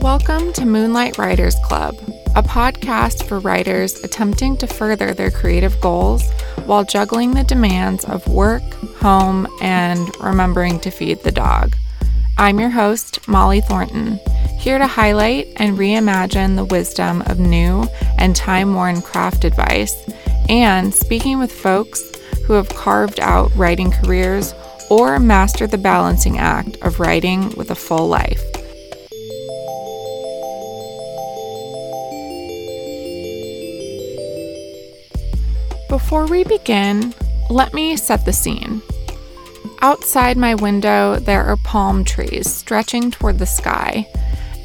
Welcome to Moonlight Writers Club, a podcast for writers attempting to further their creative goals while juggling the demands of work, home, and remembering to feed the dog. I'm your host, Molly Thornton, here to highlight and reimagine the wisdom of new and time worn craft advice, and speaking with folks who have carved out writing careers or mastered the balancing act of writing with a full life. Before we begin, let me set the scene. Outside my window, there are palm trees stretching toward the sky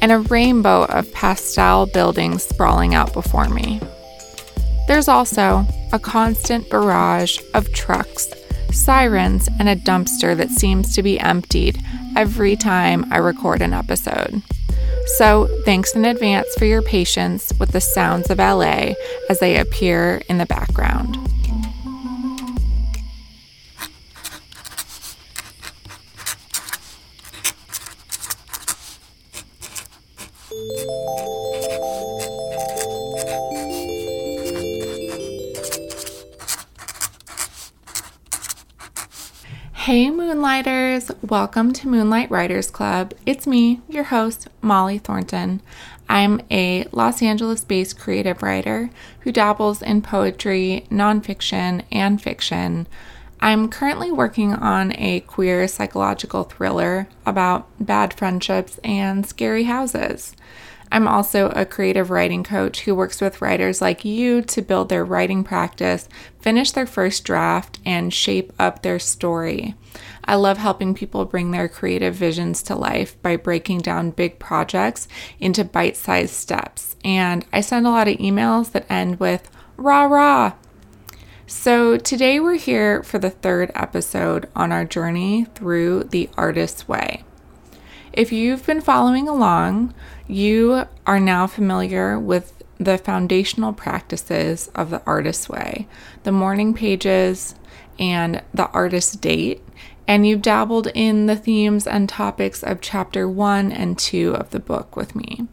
and a rainbow of pastel buildings sprawling out before me. There's also a constant barrage of trucks, sirens, and a dumpster that seems to be emptied every time I record an episode. So, thanks in advance for your patience with the sounds of LA as they appear in the background. Hey, Moonlighters! Welcome to Moonlight Writers Club. It's me, your host, Molly Thornton. I'm a Los Angeles based creative writer who dabbles in poetry, nonfiction, and fiction. I'm currently working on a queer psychological thriller about bad friendships and scary houses. I'm also a creative writing coach who works with writers like you to build their writing practice, finish their first draft, and shape up their story. I love helping people bring their creative visions to life by breaking down big projects into bite sized steps. And I send a lot of emails that end with rah rah. So, today we're here for the third episode on our journey through the artist's way. If you've been following along, you are now familiar with the foundational practices of the artist's way, the morning pages, and the artist's date, and you've dabbled in the themes and topics of chapter one and two of the book with me.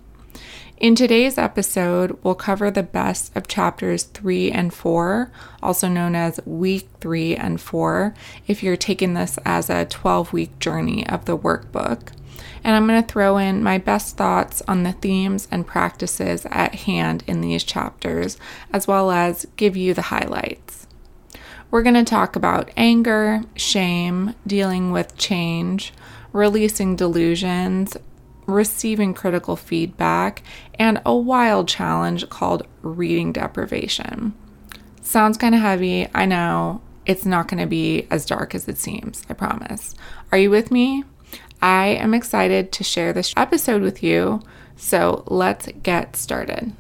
In today's episode, we'll cover the best of chapters three and four, also known as week three and four, if you're taking this as a 12 week journey of the workbook and I'm going to throw in my best thoughts on the themes and practices at hand in these chapters, as well as give you the highlights. We're going to talk about anger, shame, dealing with change, releasing delusions, receiving critical feedback, and a wild challenge called reading deprivation. Sounds kind of heavy, I know. It's not going to be as dark as it seems, I promise. Are you with me? I am excited to share this episode with you, so let's get started.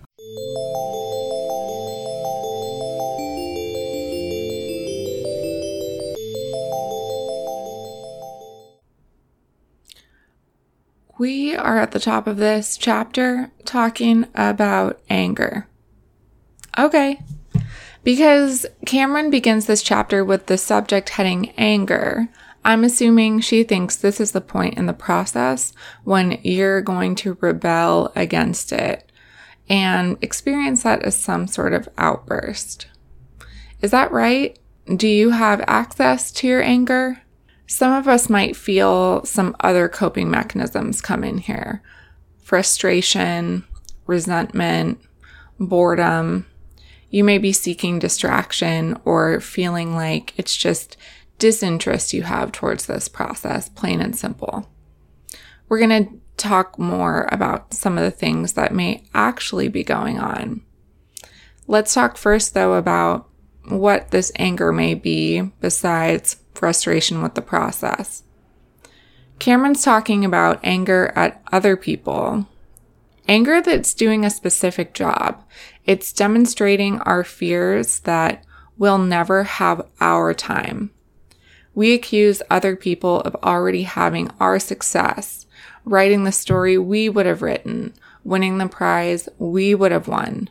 We are at the top of this chapter talking about anger. Okay. Because Cameron begins this chapter with the subject heading anger, I'm assuming she thinks this is the point in the process when you're going to rebel against it and experience that as some sort of outburst. Is that right? Do you have access to your anger? Some of us might feel some other coping mechanisms come in here frustration, resentment, boredom. You may be seeking distraction or feeling like it's just disinterest you have towards this process, plain and simple. We're going to talk more about some of the things that may actually be going on. Let's talk first, though, about what this anger may be besides frustration with the process. Cameron's talking about anger at other people, anger that's doing a specific job. It's demonstrating our fears that we'll never have our time. We accuse other people of already having our success, writing the story we would have written, winning the prize we would have won,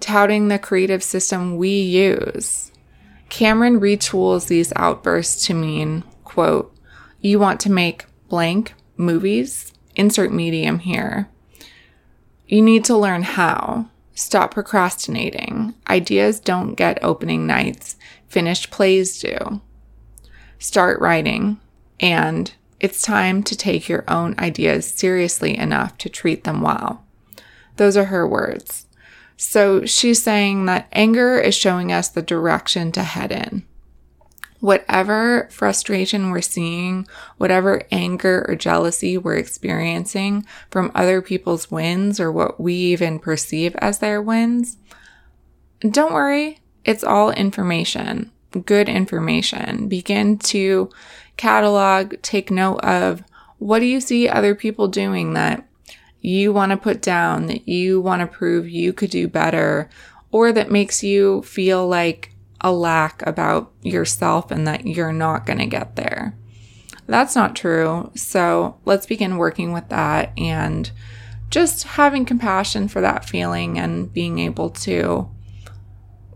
touting the creative system we use. Cameron retools these outbursts to mean, quote, you want to make blank movies? Insert medium here. You need to learn how. Stop procrastinating. Ideas don't get opening nights, finished plays do. Start writing. And it's time to take your own ideas seriously enough to treat them well. Those are her words. So she's saying that anger is showing us the direction to head in whatever frustration we're seeing, whatever anger or jealousy we're experiencing from other people's wins or what we even perceive as their wins, don't worry. It's all information, good information. Begin to catalog, take note of what do you see other people doing that you want to put down, that you want to prove you could do better, or that makes you feel like a lack about yourself and that you're not going to get there. That's not true. So let's begin working with that and just having compassion for that feeling and being able to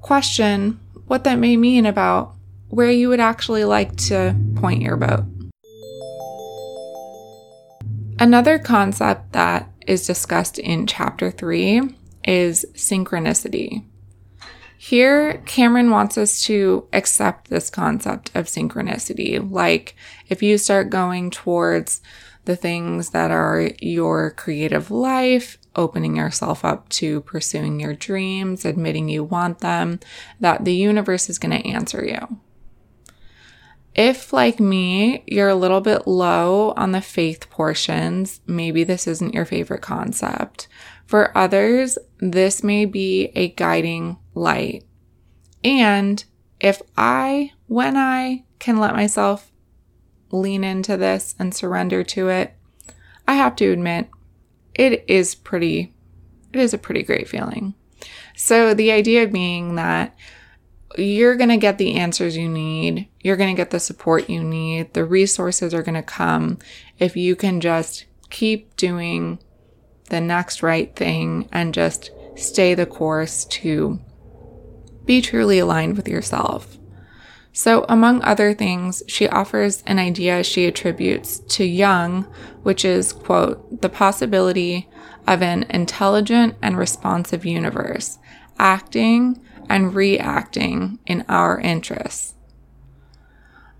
question what that may mean about where you would actually like to point your boat. Another concept that is discussed in chapter three is synchronicity. Here, Cameron wants us to accept this concept of synchronicity. Like, if you start going towards the things that are your creative life, opening yourself up to pursuing your dreams, admitting you want them, that the universe is going to answer you. If, like me, you're a little bit low on the faith portions, maybe this isn't your favorite concept. For others, this may be a guiding light. And if I, when I can let myself lean into this and surrender to it, I have to admit, it is pretty, it is a pretty great feeling. So the idea being that you're going to get the answers you need. You're going to get the support you need. The resources are going to come if you can just keep doing the next right thing and just stay the course to be truly aligned with yourself. So, among other things, she offers an idea she attributes to Jung, which is, quote, the possibility of an intelligent and responsive universe, acting and reacting in our interests.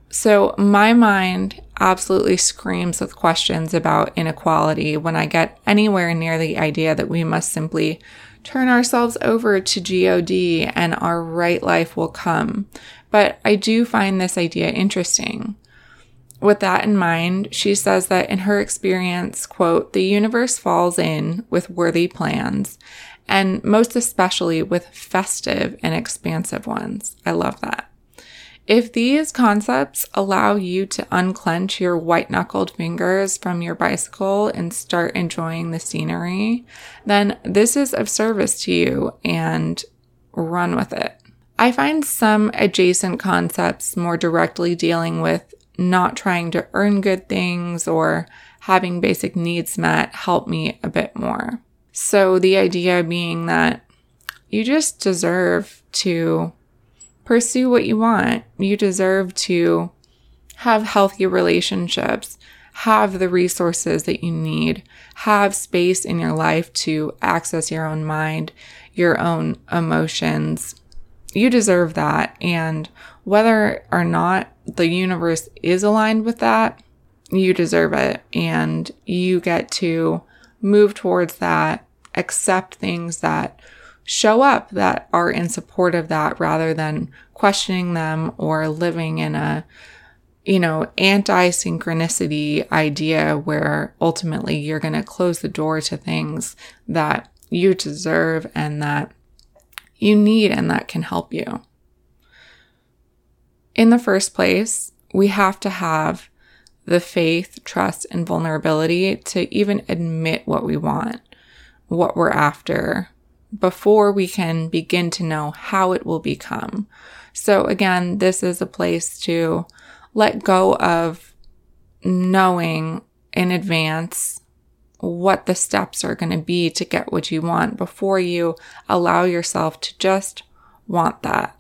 So, my mind absolutely screams with questions about inequality when I get anywhere near the idea that we must simply turn ourselves over to God and our right life will come. But I do find this idea interesting. With that in mind, she says that in her experience, quote, the universe falls in with worthy plans and most especially with festive and expansive ones. I love that. If these concepts allow you to unclench your white knuckled fingers from your bicycle and start enjoying the scenery, then this is of service to you and run with it. I find some adjacent concepts more directly dealing with not trying to earn good things or having basic needs met help me a bit more. So the idea being that you just deserve to pursue what you want. You deserve to have healthy relationships, have the resources that you need, have space in your life to access your own mind, your own emotions. You deserve that. And whether or not the universe is aligned with that, you deserve it. And you get to move towards that, accept things that show up that are in support of that rather than questioning them or living in a you know, anti synchronicity idea where ultimately you're going to close the door to things that you deserve and that you need and that can help you. In the first place, we have to have the faith, trust, and vulnerability to even admit what we want, what we're after, before we can begin to know how it will become. So again, this is a place to let go of knowing in advance what the steps are going to be to get what you want before you allow yourself to just want that.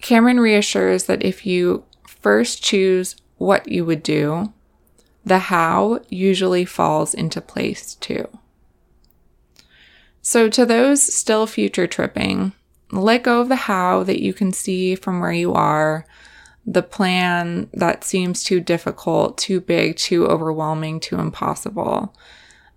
Cameron reassures that if you first choose what you would do, the how usually falls into place too. So, to those still future tripping, let go of the how that you can see from where you are, the plan that seems too difficult, too big, too overwhelming, too impossible.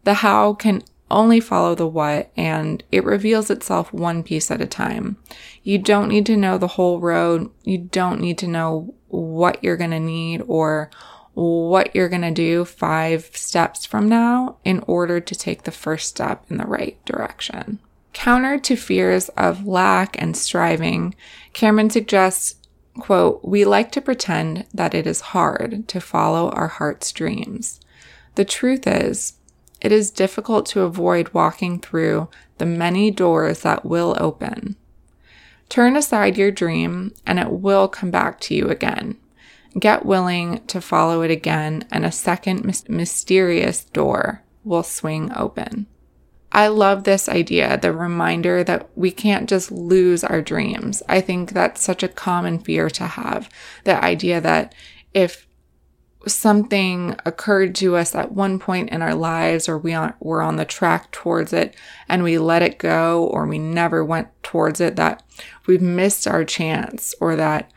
The how can only follow the what and it reveals itself one piece at a time. You don't need to know the whole road. You don't need to know what you're going to need or what you're going to do five steps from now in order to take the first step in the right direction. Counter to fears of lack and striving, Cameron suggests, quote, we like to pretend that it is hard to follow our heart's dreams. The truth is, it is difficult to avoid walking through the many doors that will open. Turn aside your dream and it will come back to you again. Get willing to follow it again and a second mysterious door will swing open. I love this idea, the reminder that we can't just lose our dreams. I think that's such a common fear to have. The idea that if something occurred to us at one point in our lives or we are, were on the track towards it and we let it go or we never went towards it that we've missed our chance or that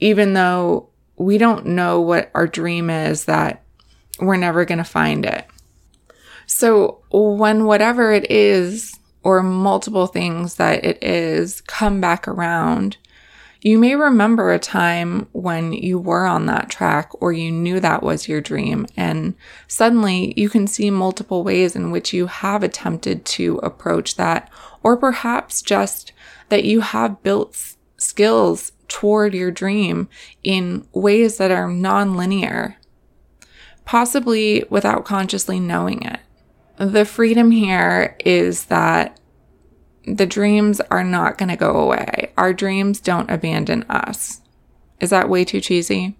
even though we don't know what our dream is that we're never going to find it. So when whatever it is or multiple things that it is come back around, you may remember a time when you were on that track or you knew that was your dream, and suddenly you can see multiple ways in which you have attempted to approach that, or perhaps just that you have built skills toward your dream in ways that are non-linear, possibly without consciously knowing it. The freedom here is that the dreams are not going to go away. Our dreams don't abandon us. Is that way too cheesy?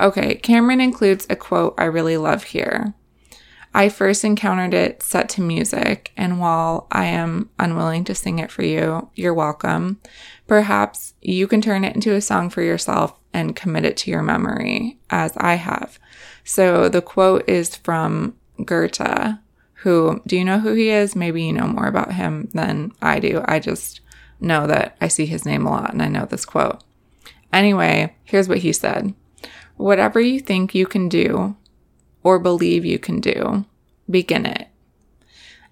Okay, Cameron includes a quote I really love here. I first encountered it set to music, and while I am unwilling to sing it for you, you're welcome. Perhaps you can turn it into a song for yourself and commit it to your memory, as I have. So the quote is from Goethe, who, do you know who he is? Maybe you know more about him than I do. I just know that I see his name a lot and I know this quote. Anyway, here's what he said Whatever you think you can do or believe you can do, begin it.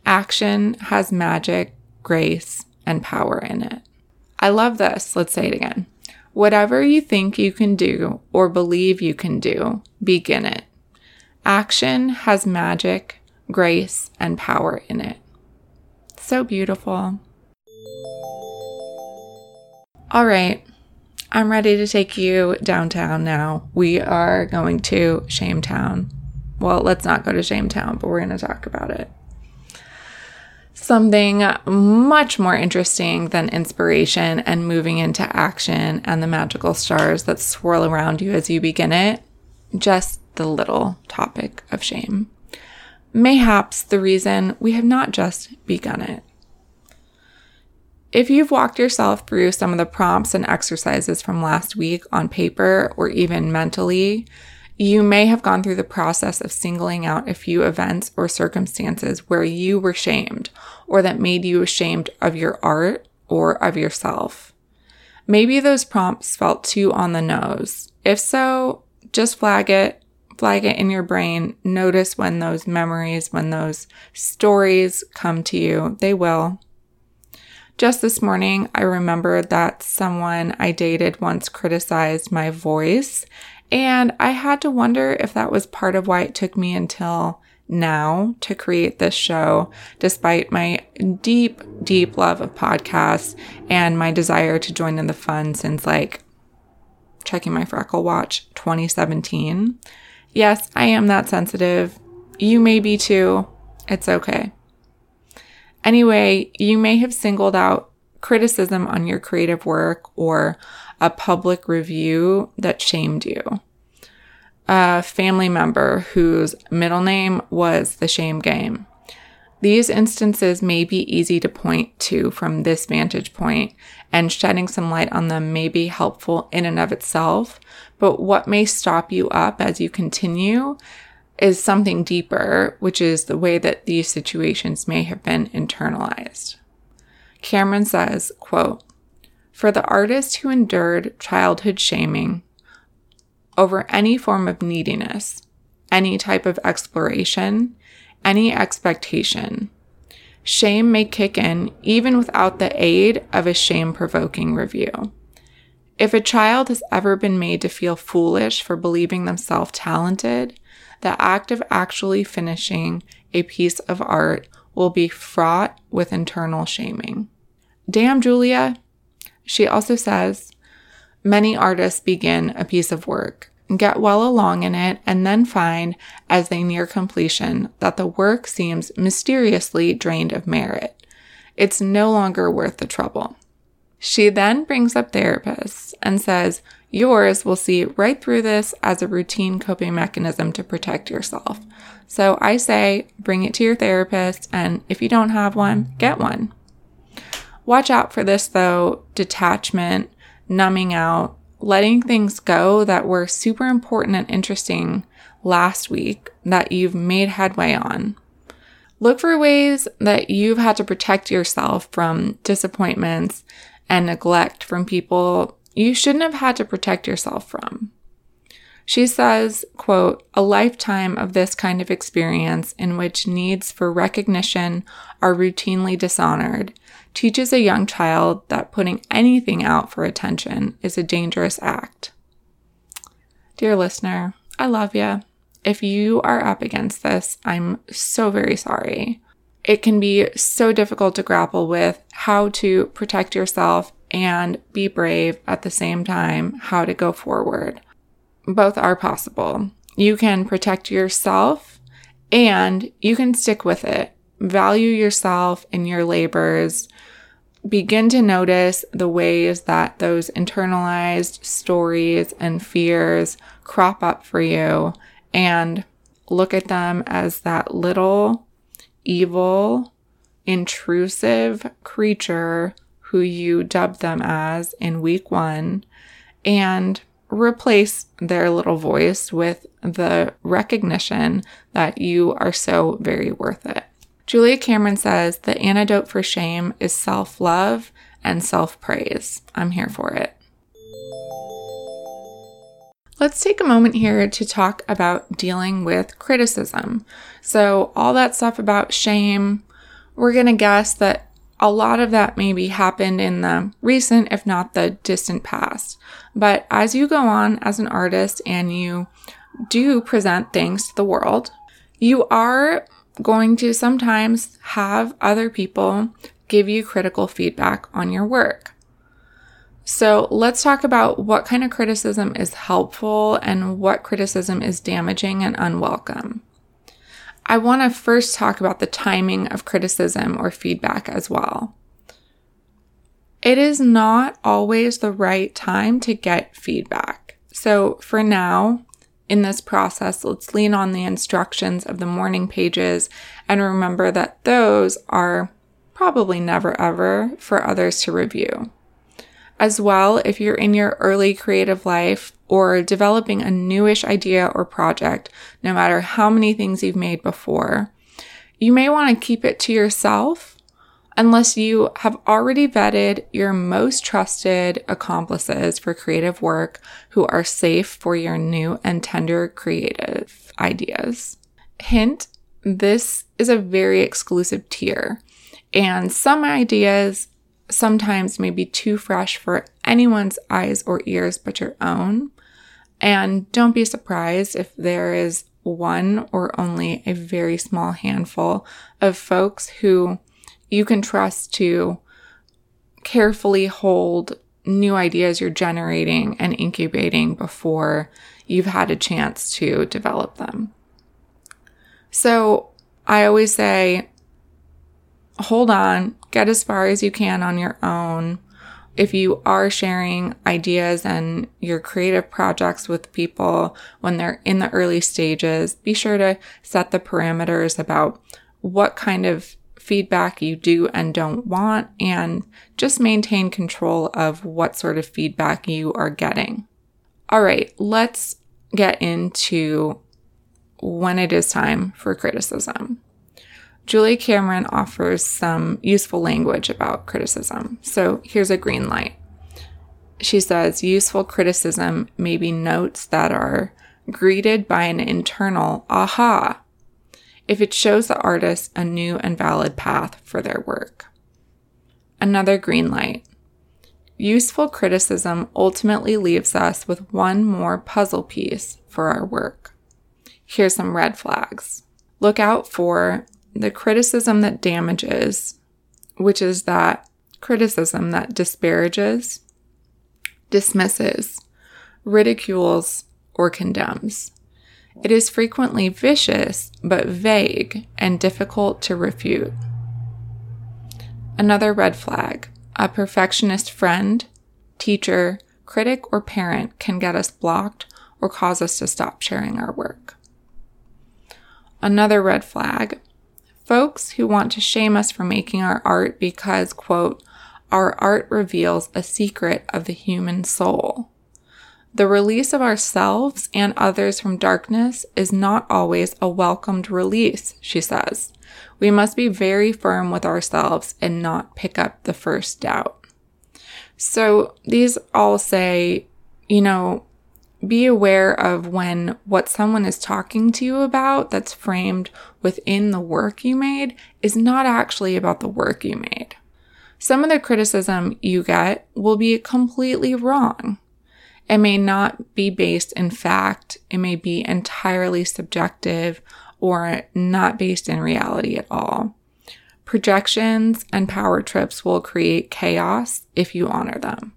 Action has magic, grace, and power in it. I love this. Let's say it again. Whatever you think you can do or believe you can do, begin it. Action has magic, grace, and power in it. So beautiful. All right, I'm ready to take you downtown now. We are going to Shametown. Well, let's not go to Shametown, but we're going to talk about it. Something much more interesting than inspiration and moving into action and the magical stars that swirl around you as you begin it. Just the little topic of shame mayhaps the reason we have not just begun it. If you've walked yourself through some of the prompts and exercises from last week on paper or even mentally, you may have gone through the process of singling out a few events or circumstances where you were shamed or that made you ashamed of your art or of yourself. Maybe those prompts felt too on the nose. If so, just flag it flag it in your brain. Notice when those memories, when those stories come to you. They will. Just this morning, I remembered that someone I dated once criticized my voice, and I had to wonder if that was part of why it took me until now to create this show, despite my deep, deep love of podcasts and my desire to join in the fun since like checking my freckle watch 2017. Yes, I am that sensitive. You may be too. It's okay. Anyway, you may have singled out criticism on your creative work or a public review that shamed you. A family member whose middle name was the shame game. These instances may be easy to point to from this vantage point, and shedding some light on them may be helpful in and of itself. But what may stop you up as you continue is something deeper, which is the way that these situations may have been internalized. Cameron says, quote, for the artist who endured childhood shaming over any form of neediness, any type of exploration, any expectation, shame may kick in even without the aid of a shame provoking review. If a child has ever been made to feel foolish for believing themselves talented, the act of actually finishing a piece of art will be fraught with internal shaming. Damn, Julia, she also says many artists begin a piece of work, get well along in it, and then find as they near completion that the work seems mysteriously drained of merit. It's no longer worth the trouble. She then brings up therapists and says, Yours will see right through this as a routine coping mechanism to protect yourself. So I say, bring it to your therapist, and if you don't have one, get one. Watch out for this though detachment, numbing out, letting things go that were super important and interesting last week that you've made headway on. Look for ways that you've had to protect yourself from disappointments and neglect from people you shouldn't have had to protect yourself from. She says, quote, a lifetime of this kind of experience in which needs for recognition are routinely dishonored teaches a young child that putting anything out for attention is a dangerous act. Dear listener, I love you. If you are up against this, I'm so very sorry. It can be so difficult to grapple with how to protect yourself and be brave at the same time, how to go forward both are possible. You can protect yourself and you can stick with it. Value yourself and your labors. Begin to notice the ways that those internalized stories and fears crop up for you and look at them as that little evil, intrusive creature who you dubbed them as in week one and replace their little voice with the recognition that you are so very worth it. Julia Cameron says the antidote for shame is self love and self praise. I'm here for it. Let's take a moment here to talk about dealing with criticism. So, all that stuff about shame, we're going to guess that a lot of that maybe happened in the recent, if not the distant past. But as you go on as an artist and you do present things to the world, you are going to sometimes have other people give you critical feedback on your work. So let's talk about what kind of criticism is helpful and what criticism is damaging and unwelcome. I want to first talk about the timing of criticism or feedback as well. It is not always the right time to get feedback. So for now, in this process, let's lean on the instructions of the morning pages and remember that those are probably never ever for others to review. As well, if you're in your early creative life or developing a newish idea or project, no matter how many things you've made before, you may want to keep it to yourself unless you have already vetted your most trusted accomplices for creative work who are safe for your new and tender creative ideas. Hint, this is a very exclusive tier, and some ideas sometimes may be too fresh for anyone's eyes or ears but your own. And don't be surprised if there is one or only a very small handful of folks who you can trust to carefully hold new ideas you're generating and incubating before you've had a chance to develop them. So I always say, hold on, get as far as you can on your own. If you are sharing ideas and your creative projects with people when they're in the early stages, be sure to set the parameters about what kind of feedback you do and don't want and just maintain control of what sort of feedback you are getting. All right, let's get into when it is time for criticism. Julia Cameron offers some useful language about criticism. So here's a green light. She says useful criticism may be notes that are greeted by an internal aha if it shows the artist a new and valid path for their work. Another green light. Useful criticism ultimately leaves us with one more puzzle piece for our work. Here's some red flags. Look out for the criticism that damages, which is that criticism that disparages, dismisses, ridicules, or condemns. It is frequently vicious, but vague and difficult to refute. Another red flag a perfectionist friend, teacher, critic, or parent can get us blocked or cause us to stop sharing our work. Another red flag folks who want to shame us for making our art because, quote, our art reveals a secret of the human soul. The release of ourselves and others from darkness is not always a welcomed release, she says. We must be very firm with ourselves and not pick up the first doubt. So these all say, you know, be aware of when what someone is talking to you about that's framed within the work you made is not actually about the work you made. Some of the criticism you get will be completely wrong. It may not be based in fact, it may be entirely subjective or not based in reality at all. Projections and power trips will create chaos if you honor them.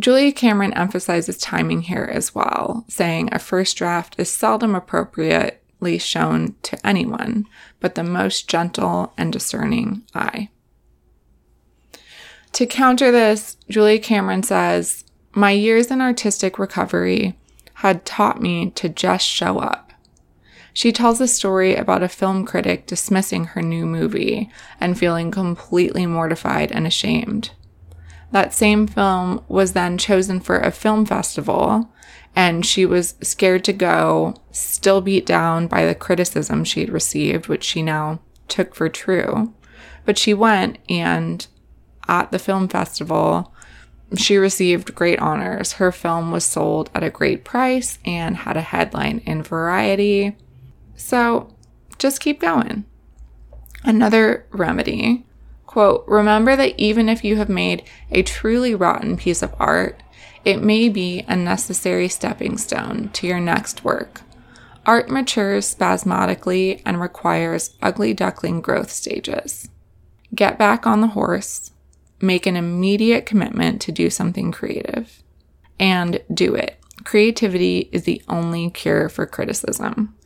Julia Cameron emphasizes timing here as well, saying a first draft is seldom appropriately shown to anyone but the most gentle and discerning eye. To counter this, Julia Cameron says, My years in artistic recovery had taught me to just show up. She tells a story about a film critic dismissing her new movie and feeling completely mortified and ashamed. That same film was then chosen for a film festival, and she was scared to go, still beat down by the criticism she'd received, which she now took for true. But she went, and at the film festival, she received great honors. Her film was sold at a great price and had a headline in Variety. So just keep going. Another remedy quote, remember that even if you have made a truly rotten piece of art, it may be a necessary stepping stone to your next work. Art matures spasmodically and requires ugly duckling growth stages. Get back on the horse, make an immediate commitment to do something creative, and do it. Creativity is the only cure for criticism.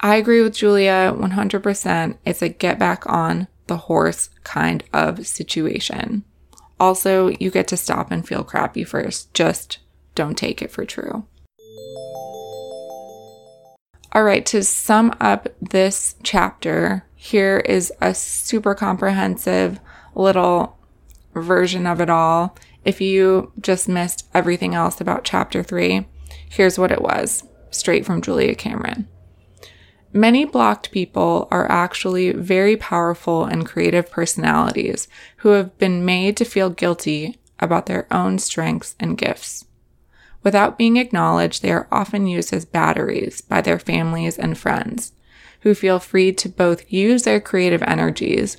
I agree with Julia 100%. It's a get back on the horse kind of situation. Also, you get to stop and feel crappy first. Just don't take it for true. All right, to sum up this chapter, here is a super comprehensive little version of it all. If you just missed everything else about chapter three, here's what it was straight from Julia Cameron. Many blocked people are actually very powerful and creative personalities who have been made to feel guilty about their own strengths and gifts. Without being acknowledged, they are often used as batteries by their families and friends, who feel free to both use their creative energies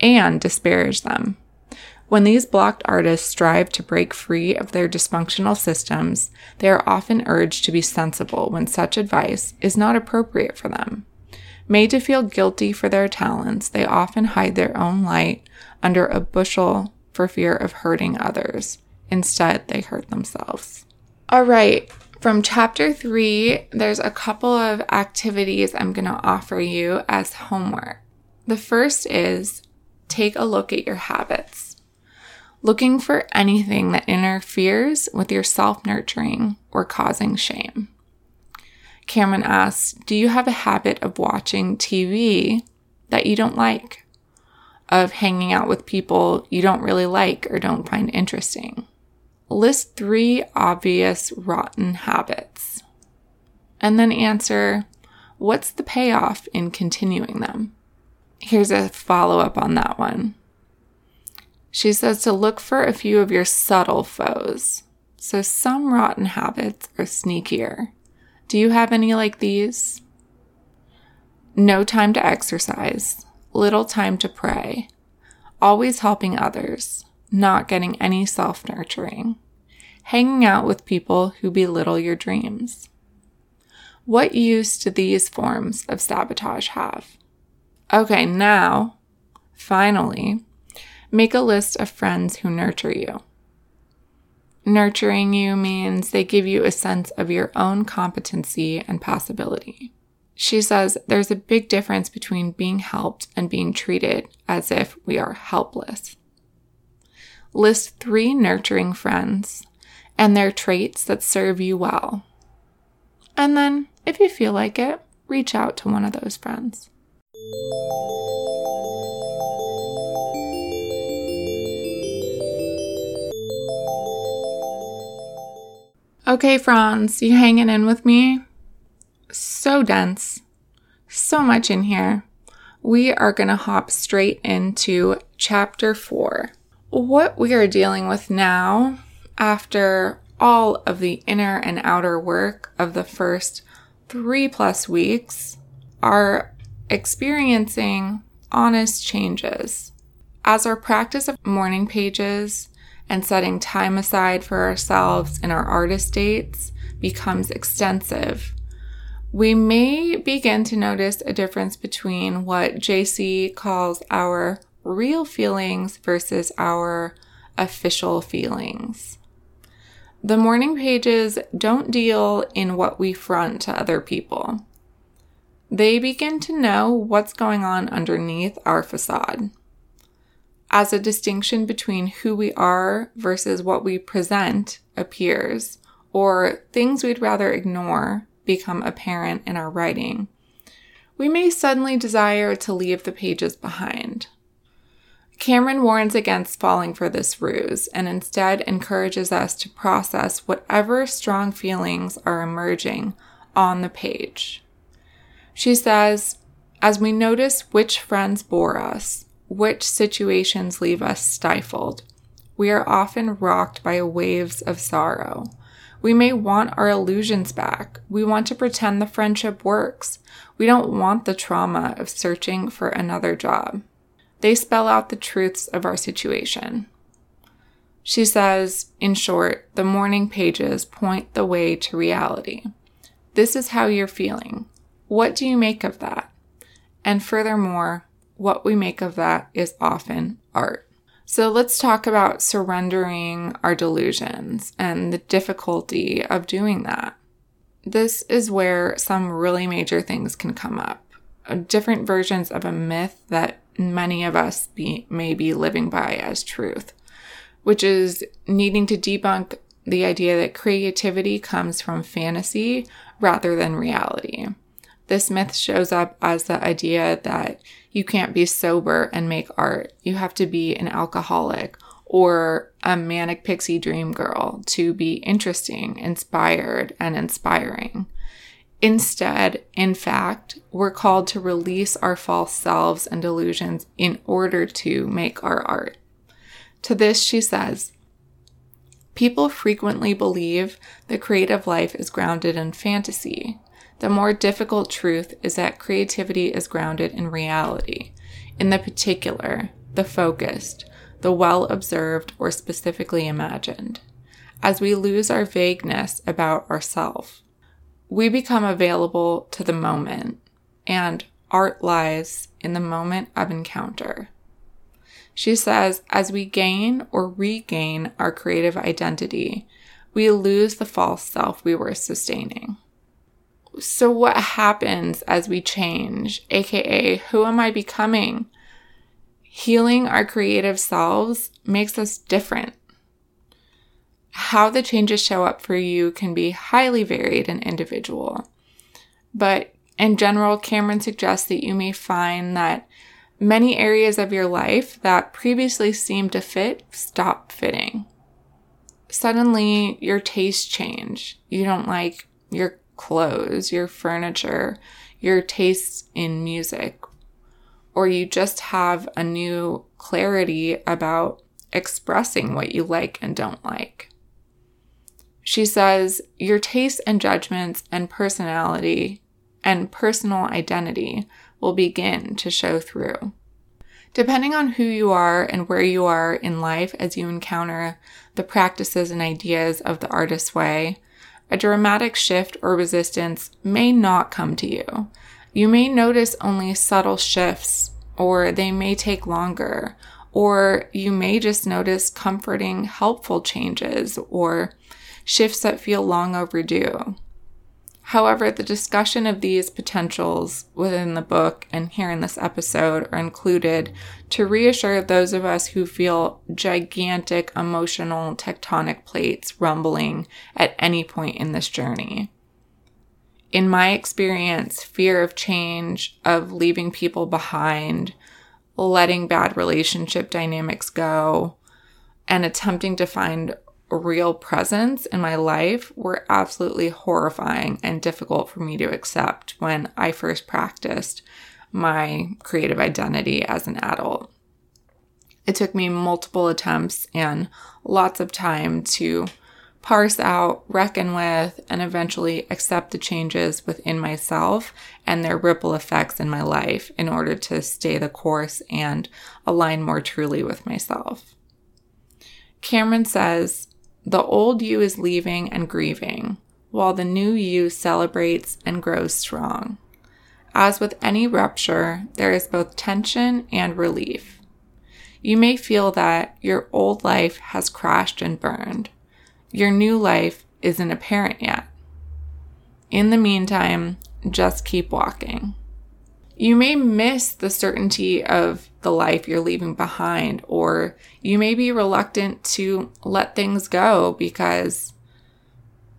and disparage them. When these blocked artists strive to break free of their dysfunctional systems, they are often urged to be sensible when such advice is not appropriate for them. Made to feel guilty for their talents, they often hide their own light under a bushel for fear of hurting others. Instead, they hurt themselves. All right, from chapter three, there's a couple of activities I'm going to offer you as homework. The first is take a look at your habits looking for anything that interferes with your self nurturing or causing shame. Cameron asks, Do you have a habit of watching TV that you don't like? Of hanging out with people you don't really like or don't find interesting? List three obvious rotten habits. And then answer, What's the payoff in continuing them? Here's a follow up on that one. She says to look for a few of your subtle foes. So some rotten habits are sneakier. Do you have any like these? No time to exercise, little time to pray, always helping others, not getting any self nurturing, hanging out with people who belittle your dreams. What use do these forms of sabotage have? Okay, now, finally, make a list of friends who nurture you. Nurturing you means they give you a sense of your own competency and possibility. She says there's a big difference between being helped and being treated as if we are helpless. List three nurturing friends and their traits that serve you well. And then if you feel like it, reach out to one of those friends. Okay, Franz, you hanging in with me? So dense. So much in here. We are going to hop straight into chapter four. What we are dealing with now, after all of the inner and outer work of the first three plus weeks are experiencing honest changes. As our practice of morning pages and setting time aside for ourselves in our artist dates becomes extensive, we may begin to notice a difference between what JC calls our real feelings versus our official feelings. The morning pages don't deal in what we front to other people. They begin to know what's going on underneath our facade. As a distinction between who we are versus what we present appears, or things we'd rather ignore become apparent in our writing, we may suddenly desire to leave the pages behind. Cameron warns against falling for this ruse and instead encourages us to process whatever strong feelings are emerging on the page. She says, as we notice which friends bore us, which situations leave us stifled, we are often rocked by waves of sorrow. We may want our illusions back. We want to pretend the friendship works. We don't want the trauma of searching for another job. They spell out the truths of our situation. She says, in short, the morning pages point the way to reality. This is how you're feeling. What do you make of that? And furthermore, what we make of that is often art. So let's talk about surrendering our delusions and the difficulty of doing that. This is where some really major things can come up. Uh, different versions of a myth that many of us be, may be living by as truth, which is needing to debunk the idea that creativity comes from fantasy rather than reality. This myth shows up as the idea that you can't be sober and make art. You have to be an alcoholic or a manic pixie dream girl to be interesting, inspired, and inspiring. Instead, in fact, we're called to release our false selves and delusions in order to make our art. To this, she says, People frequently believe the creative life is grounded in fantasy. The more difficult truth is that creativity is grounded in reality, in the particular, the focused, the well observed or specifically imagined. As we lose our vagueness about ourself, we become available to the moment, and art lies in the moment of encounter. She says, as we gain or regain our creative identity, we lose the false self we were sustaining. So, what happens as we change, aka, who am I becoming? Healing our creative selves makes us different how the changes show up for you can be highly varied and individual. But in general, Cameron suggests that you may find that many areas of your life that previously seemed to fit stop fitting. Suddenly, your tastes change. You don't like your clothes, your furniture, your tastes in music, or you just have a new clarity about expressing what you like and don't like. She says, Your tastes and judgments and personality and personal identity will begin to show through. Depending on who you are and where you are in life as you encounter the practices and ideas of the artist's way, a dramatic shift or resistance may not come to you. You may notice only subtle shifts, or they may take longer, or you may just notice comforting, helpful changes or shifts that feel long overdue. However, the discussion of these potentials within the book and here in this episode are included to reassure those of us who feel gigantic emotional tectonic plates rumbling at any point in this journey. In my experience, fear of change, of leaving people behind, letting bad relationship dynamics go, and attempting to find real presence in my life were absolutely horrifying and difficult for me to accept when I first practiced my creative identity as an adult. It took me multiple attempts and lots of time to parse out, reckon with, and eventually accept the changes within myself and their ripple effects in my life in order to stay the course and align more truly with myself. Cameron says, the old you is leaving and grieving, while the new you celebrates and grows strong. As with any rupture, there is both tension and relief. You may feel that your old life has crashed and burned. Your new life isn't apparent yet. In the meantime, just keep walking. You may miss the certainty of the life you're leaving behind, or you may be reluctant to let things go because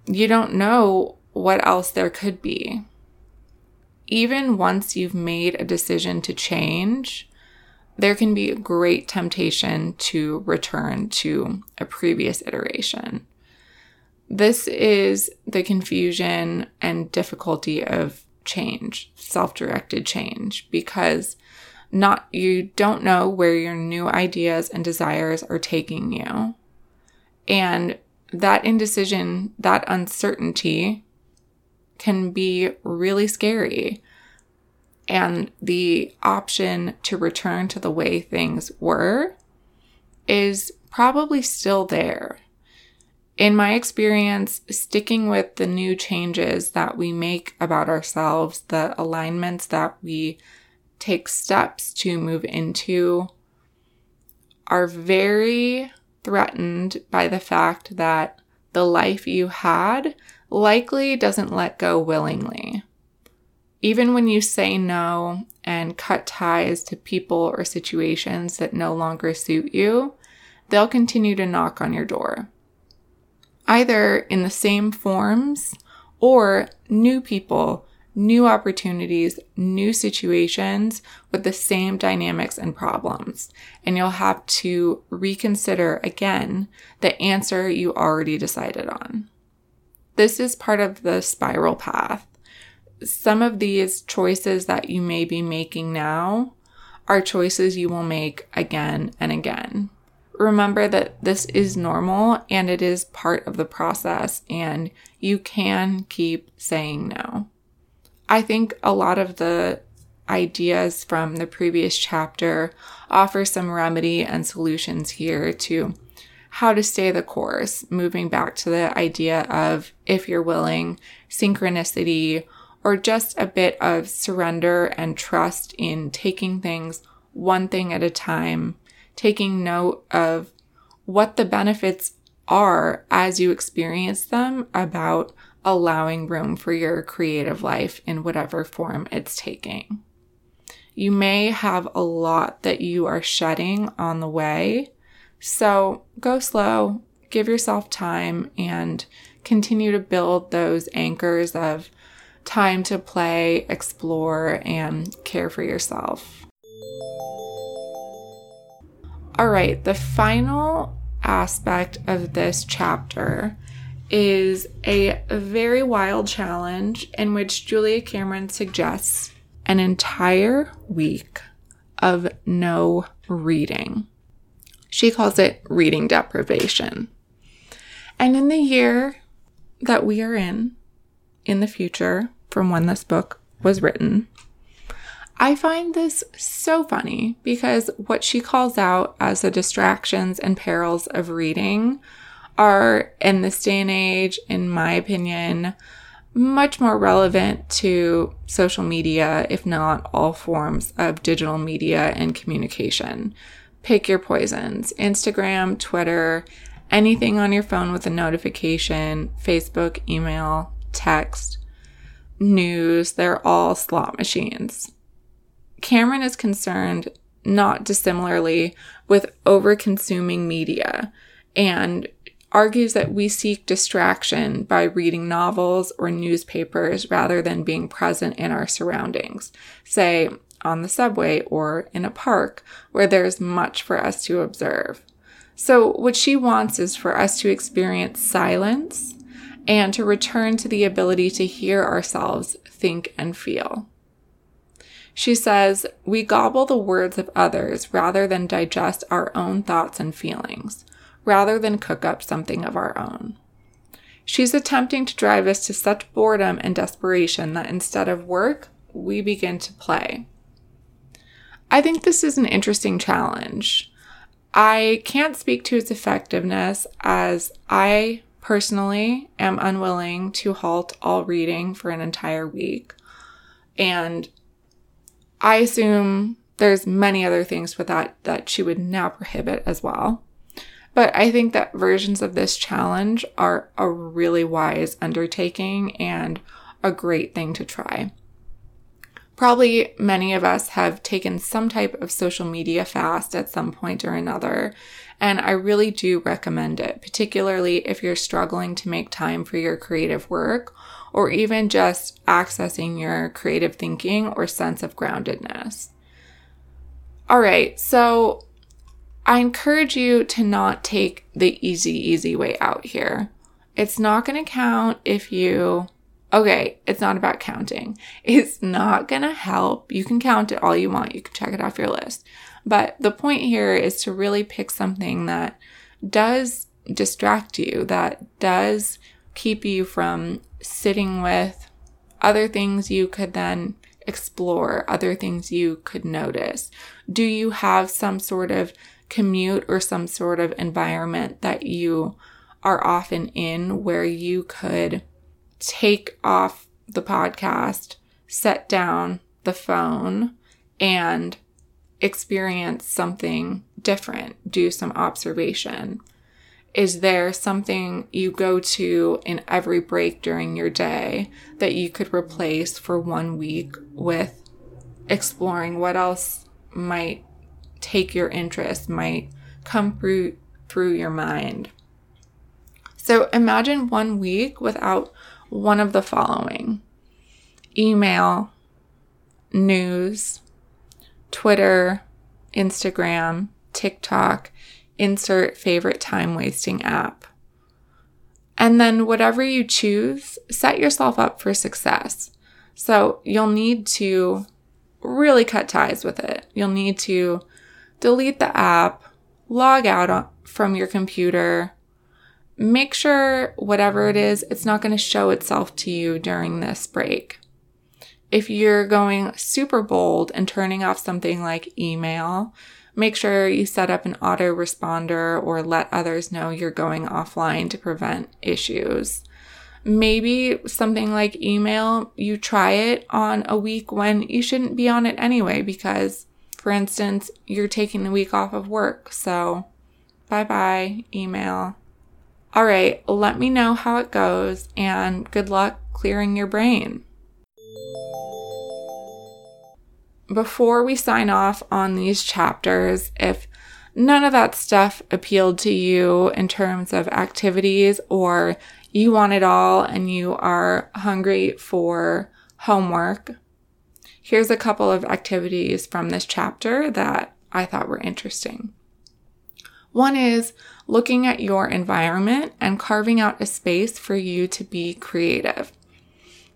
you don't know what else there could be. Even once you've made a decision to change, there can be a great temptation to return to a previous iteration. This is the confusion and difficulty of change, self-directed change because not you don't know where your new ideas and desires are taking you. And that indecision, that uncertainty can be really scary. And the option to return to the way things were is probably still there in my experience, sticking with the new changes that we make about ourselves, the alignments that we take steps to move into, are very threatened by the fact that the life you had likely doesn't let go willingly. Even when you say no and cut ties to people or situations that no longer suit you, they'll continue to knock on your door either in the same forms or new people, new opportunities, new situations with the same dynamics and problems. And you'll have to reconsider again the answer you already decided on. This is part of the spiral path. Some of these choices that you may be making now are choices you will make again and again remember that this is normal and it is part of the process, and you can keep saying no. I think a lot of the ideas from the previous chapter offer some remedy and solutions here to how to stay the course, moving back to the idea of, if you're willing, synchronicity, or just a bit of surrender and trust in taking things one thing at a time taking note of what the benefits are as you experience them about allowing room for your creative life in whatever form it's taking. You may have a lot that you are shedding on the way. So go slow, give yourself time, and continue to build those anchors of time to play, explore, and care for yourself. All right, the final aspect of this chapter is a very wild challenge in which Julia Cameron suggests an entire week of no reading. She calls it reading deprivation. And in the year that we are in, in the future, from when this book was written, I find this so funny because what she calls out as the distractions and perils of reading are, in this day and age, in my opinion, much more relevant to social media, if not all forms of digital media and communication. Pick your poisons Instagram, Twitter, anything on your phone with a notification, Facebook, email, text, news, they're all slot machines. Cameron is concerned not dissimilarly with over consuming media and argues that we seek distraction by reading novels or newspapers rather than being present in our surroundings, say on the subway or in a park where there's much for us to observe. So, what she wants is for us to experience silence and to return to the ability to hear ourselves think and feel. She says, We gobble the words of others rather than digest our own thoughts and feelings rather than cook up something of our own. She's attempting to drive us to such boredom and desperation that instead of work, we begin to play. I think this is an interesting challenge. I can't speak to its effectiveness as I personally am unwilling to halt all reading for an entire week. And I assume there's many other things with that that she would now prohibit as well. But I think that versions of this challenge are a really wise undertaking and a great thing to try. Probably many of us have taken some type of social media fast at some point or another, and I really do recommend it, particularly if you're struggling to make time for your creative work or even just accessing your creative thinking or sense of groundedness. All right, so I encourage you to not take the easy, easy way out here. It's not going to count if you, okay, it's not about counting. It's not going to help. You can count it all you want. You can check it off your list. But the point here is to really pick something that does distract you, that does keep you from sitting with other things you could then explore, other things you could notice. Do you have some sort of commute or some sort of environment that you are often in where you could take off the podcast, set down the phone, and experience something different, do some observation. Is there something you go to in every break during your day that you could replace for one week with exploring what else might take your interest, might come through through your mind. So imagine one week without one of the following email, news, Twitter, Instagram, TikTok, insert favorite time wasting app. And then, whatever you choose, set yourself up for success. So, you'll need to really cut ties with it. You'll need to delete the app, log out from your computer. Make sure whatever it is, it's not going to show itself to you during this break. If you're going super bold and turning off something like email, make sure you set up an autoresponder or let others know you're going offline to prevent issues. Maybe something like email, you try it on a week when you shouldn't be on it anyway because for instance, you're taking the week off of work, so bye bye, email. All right, let me know how it goes and good luck clearing your brain. Before we sign off on these chapters, if none of that stuff appealed to you in terms of activities or you want it all and you are hungry for homework, Here's a couple of activities from this chapter that I thought were interesting. One is looking at your environment and carving out a space for you to be creative.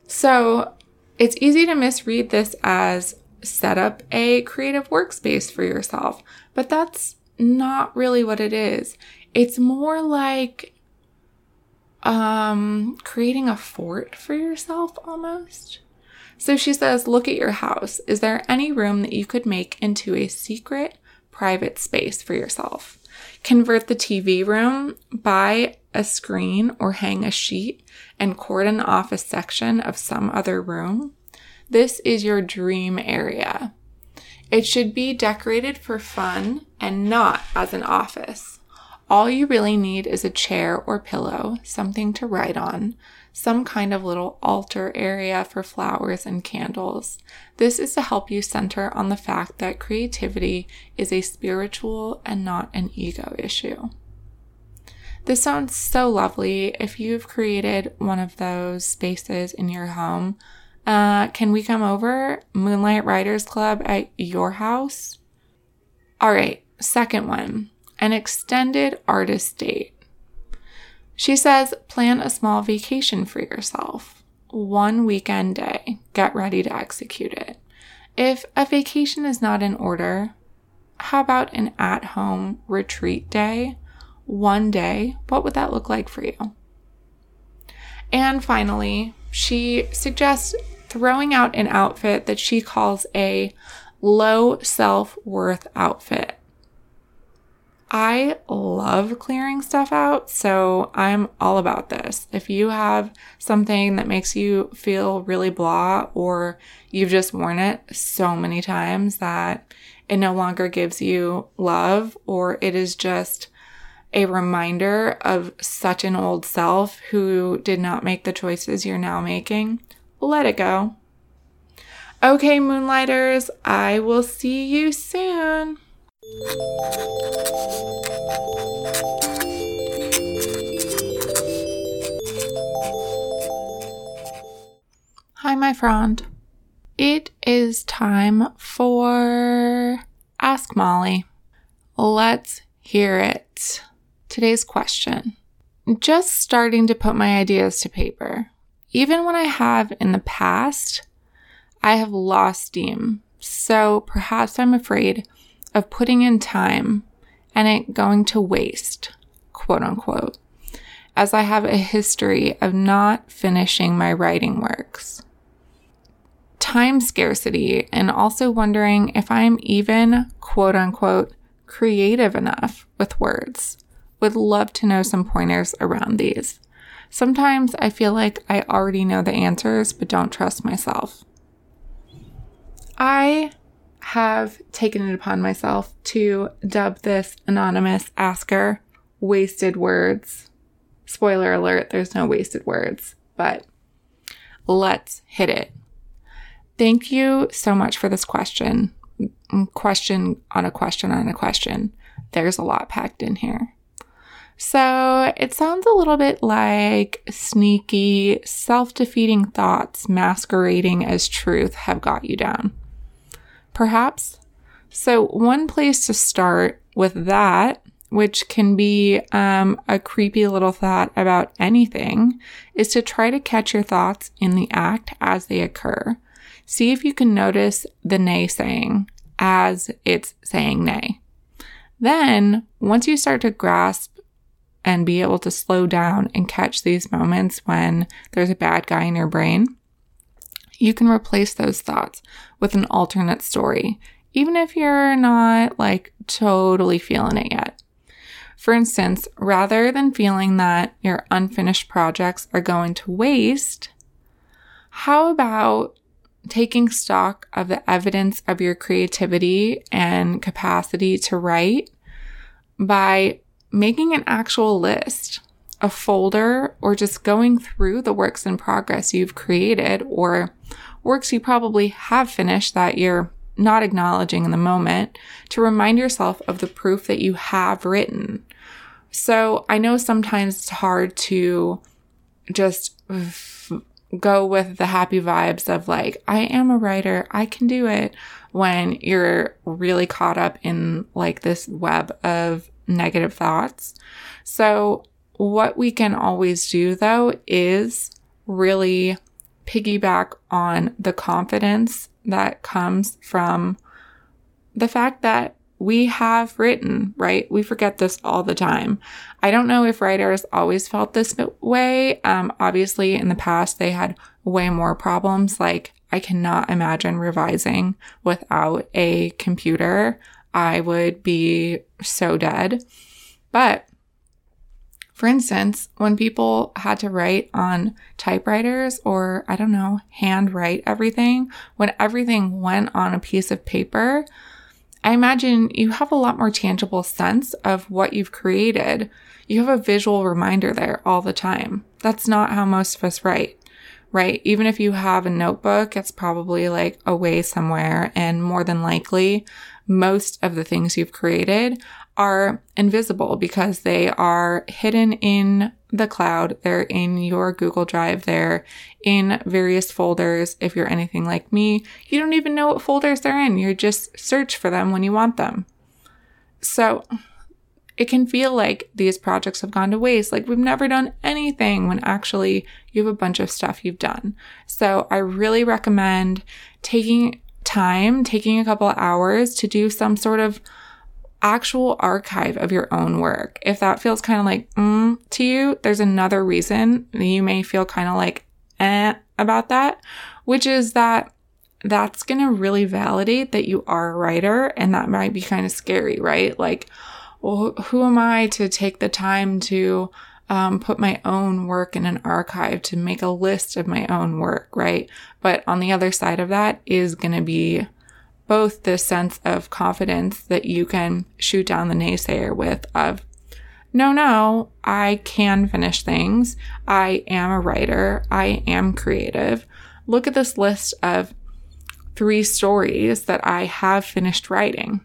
So it's easy to misread this as set up a creative workspace for yourself, but that's not really what it is. It's more like um creating a fort for yourself almost. So she says, look at your house. Is there any room that you could make into a secret private space for yourself? Convert the TV room, buy a screen or hang a sheet and cordon off a section of some other room. This is your dream area. It should be decorated for fun and not as an office. All you really need is a chair or pillow, something to write on, some kind of little altar area for flowers and candles. This is to help you center on the fact that creativity is a spiritual and not an ego issue. This sounds so lovely. If you've created one of those spaces in your home, uh, can we come over? Moonlight Writers Club at your house? All right, second one an extended artist date. She says, plan a small vacation for yourself. One weekend day. Get ready to execute it. If a vacation is not in order, how about an at home retreat day? One day. What would that look like for you? And finally, she suggests throwing out an outfit that she calls a low self worth outfit. I love clearing stuff out, so I'm all about this. If you have something that makes you feel really blah, or you've just worn it so many times that it no longer gives you love, or it is just a reminder of such an old self who did not make the choices you're now making, let it go. Okay, Moonlighters, I will see you soon. Hi, my friend. It is time for Ask Molly. Let's hear it. Today's question. Just starting to put my ideas to paper. Even when I have in the past, I have lost steam. So perhaps I'm afraid of putting in time and it going to waste, quote unquote, as I have a history of not finishing my writing works. Time scarcity and also wondering if I'm even, quote unquote, creative enough with words. Would love to know some pointers around these. Sometimes I feel like I already know the answers, but don't trust myself. I have taken it upon myself to dub this anonymous asker wasted words. Spoiler alert, there's no wasted words, but let's hit it. Thank you so much for this question. Question on a question on a question. There's a lot packed in here. So it sounds a little bit like sneaky, self defeating thoughts masquerading as truth have got you down perhaps. So, one place to start with that, which can be um, a creepy little thought about anything, is to try to catch your thoughts in the act as they occur. See if you can notice the nay saying as it's saying nay. Then, once you start to grasp and be able to slow down and catch these moments when there's a bad guy in your brain, you can replace those thoughts with an alternate story, even if you're not like totally feeling it yet. For instance, rather than feeling that your unfinished projects are going to waste, how about taking stock of the evidence of your creativity and capacity to write by making an actual list, a folder, or just going through the works in progress you've created or works you probably have finished that you're not acknowledging in the moment to remind yourself of the proof that you have written. So I know sometimes it's hard to just go with the happy vibes of like, I am a writer, I can do it when you're really caught up in like this web of negative thoughts. So, what we can always do though is really piggyback on the confidence that comes from the fact that we have written, right? We forget this all the time. I don't know if writers always felt this way. Um, obviously, in the past, they had way more problems. Like, I cannot imagine revising without a computer. I would be so dead. But for instance, when people had to write on typewriters or, I don't know, hand write everything, when everything went on a piece of paper, I imagine you have a lot more tangible sense of what you've created. You have a visual reminder there all the time. That's not how most of us write, right? Even if you have a notebook, it's probably like away somewhere. And more than likely, most of the things you've created are invisible because they are hidden in the cloud. They're in your Google Drive. They're in various folders. If you're anything like me, you don't even know what folders they're in. You just search for them when you want them. So it can feel like these projects have gone to waste, like we've never done anything when actually you have a bunch of stuff you've done. So I really recommend taking time, taking a couple hours to do some sort of actual archive of your own work. If that feels kind of like mm to you, there's another reason you may feel kind of like eh about that, which is that that's going to really validate that you are a writer and that might be kind of scary, right? Like, well, who am I to take the time to um, put my own work in an archive to make a list of my own work, right? But on the other side of that is going to be both this sense of confidence that you can shoot down the naysayer with of no, no, I can finish things. I am a writer. I am creative. Look at this list of three stories that I have finished writing.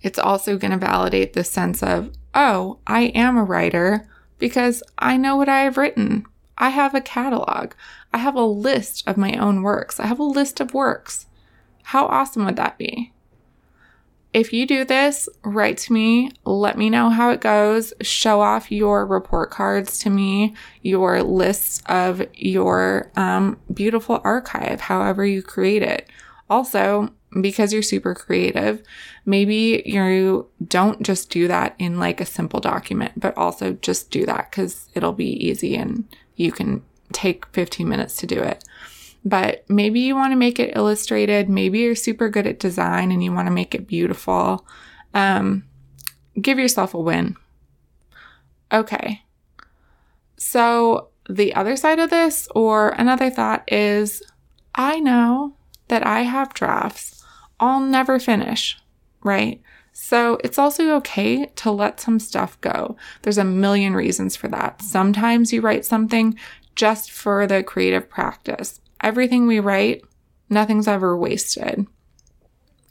It's also going to validate the sense of, oh, I am a writer because I know what I have written. I have a catalog. I have a list of my own works. I have a list of works. How awesome would that be? If you do this, write to me, let me know how it goes, show off your report cards to me, your lists of your um, beautiful archive, however you create it. Also, because you're super creative, maybe you don't just do that in like a simple document, but also just do that because it'll be easy and you can take 15 minutes to do it but maybe you want to make it illustrated. Maybe you're super good at design and you want to make it beautiful. Um, give yourself a win. Okay. So, the other side of this, or another thought, is I know that I have drafts I'll never finish, right? So it's also okay to let some stuff go. There's a million reasons for that. Sometimes you write something just for the creative practice everything we write, nothing's ever wasted.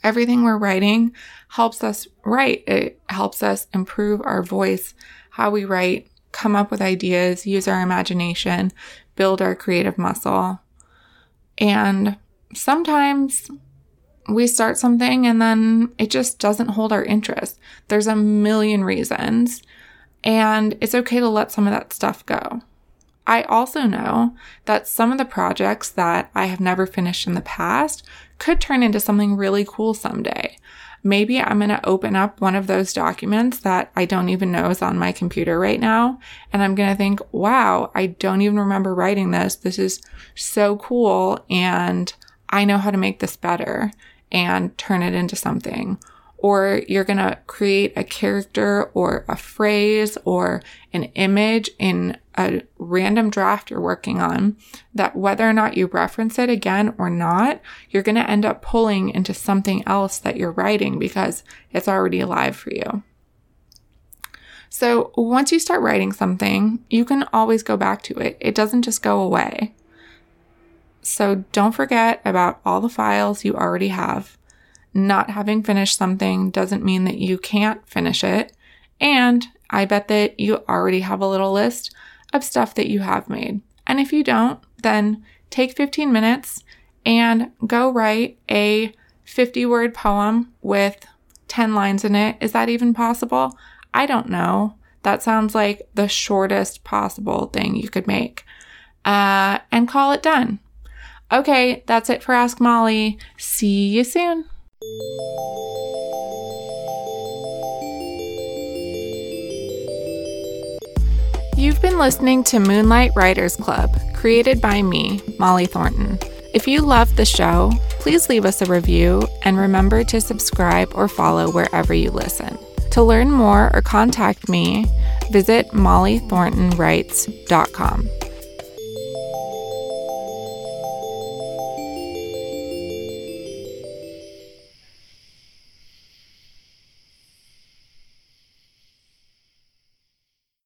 Everything we're writing helps us write. It helps us improve our voice, how we write, come up with ideas, use our imagination, build our creative muscle. And sometimes we start something and then it just doesn't hold our interest. There's a million reasons, and it's okay to let some of that stuff go. I also know that some of the projects that I have never finished in the past could turn into something really cool someday. Maybe I'm going to open up one of those documents that I don't even know is on my computer right now. And I'm going to think, wow, I don't even remember writing this. This is so cool. And I know how to make this better and turn it into something or you're going to create a character or a phrase or an image in a random draft you're working on that whether or not you reference it again or not, you're going to end up pulling into something else that you're writing because it's already alive for you. So once you start writing something, you can always go back to it. It doesn't just go away. So don't forget about all the files you already have not having finished something doesn't mean that you can't finish it. And I bet that you already have a little list of stuff that you have made. And if you don't, then take 15 minutes and go write a 50 word poem with 10 lines in it. Is that even possible? I don't know. That sounds like the shortest possible thing you could make. Uh, and call it done. Okay, that's it for Ask Molly. See you soon. You've been listening to Moonlight Writers Club, created by me, Molly Thornton. If you love the show, please leave us a review and remember to subscribe or follow wherever you listen. To learn more or contact me, visit mollythorntonwrites.com.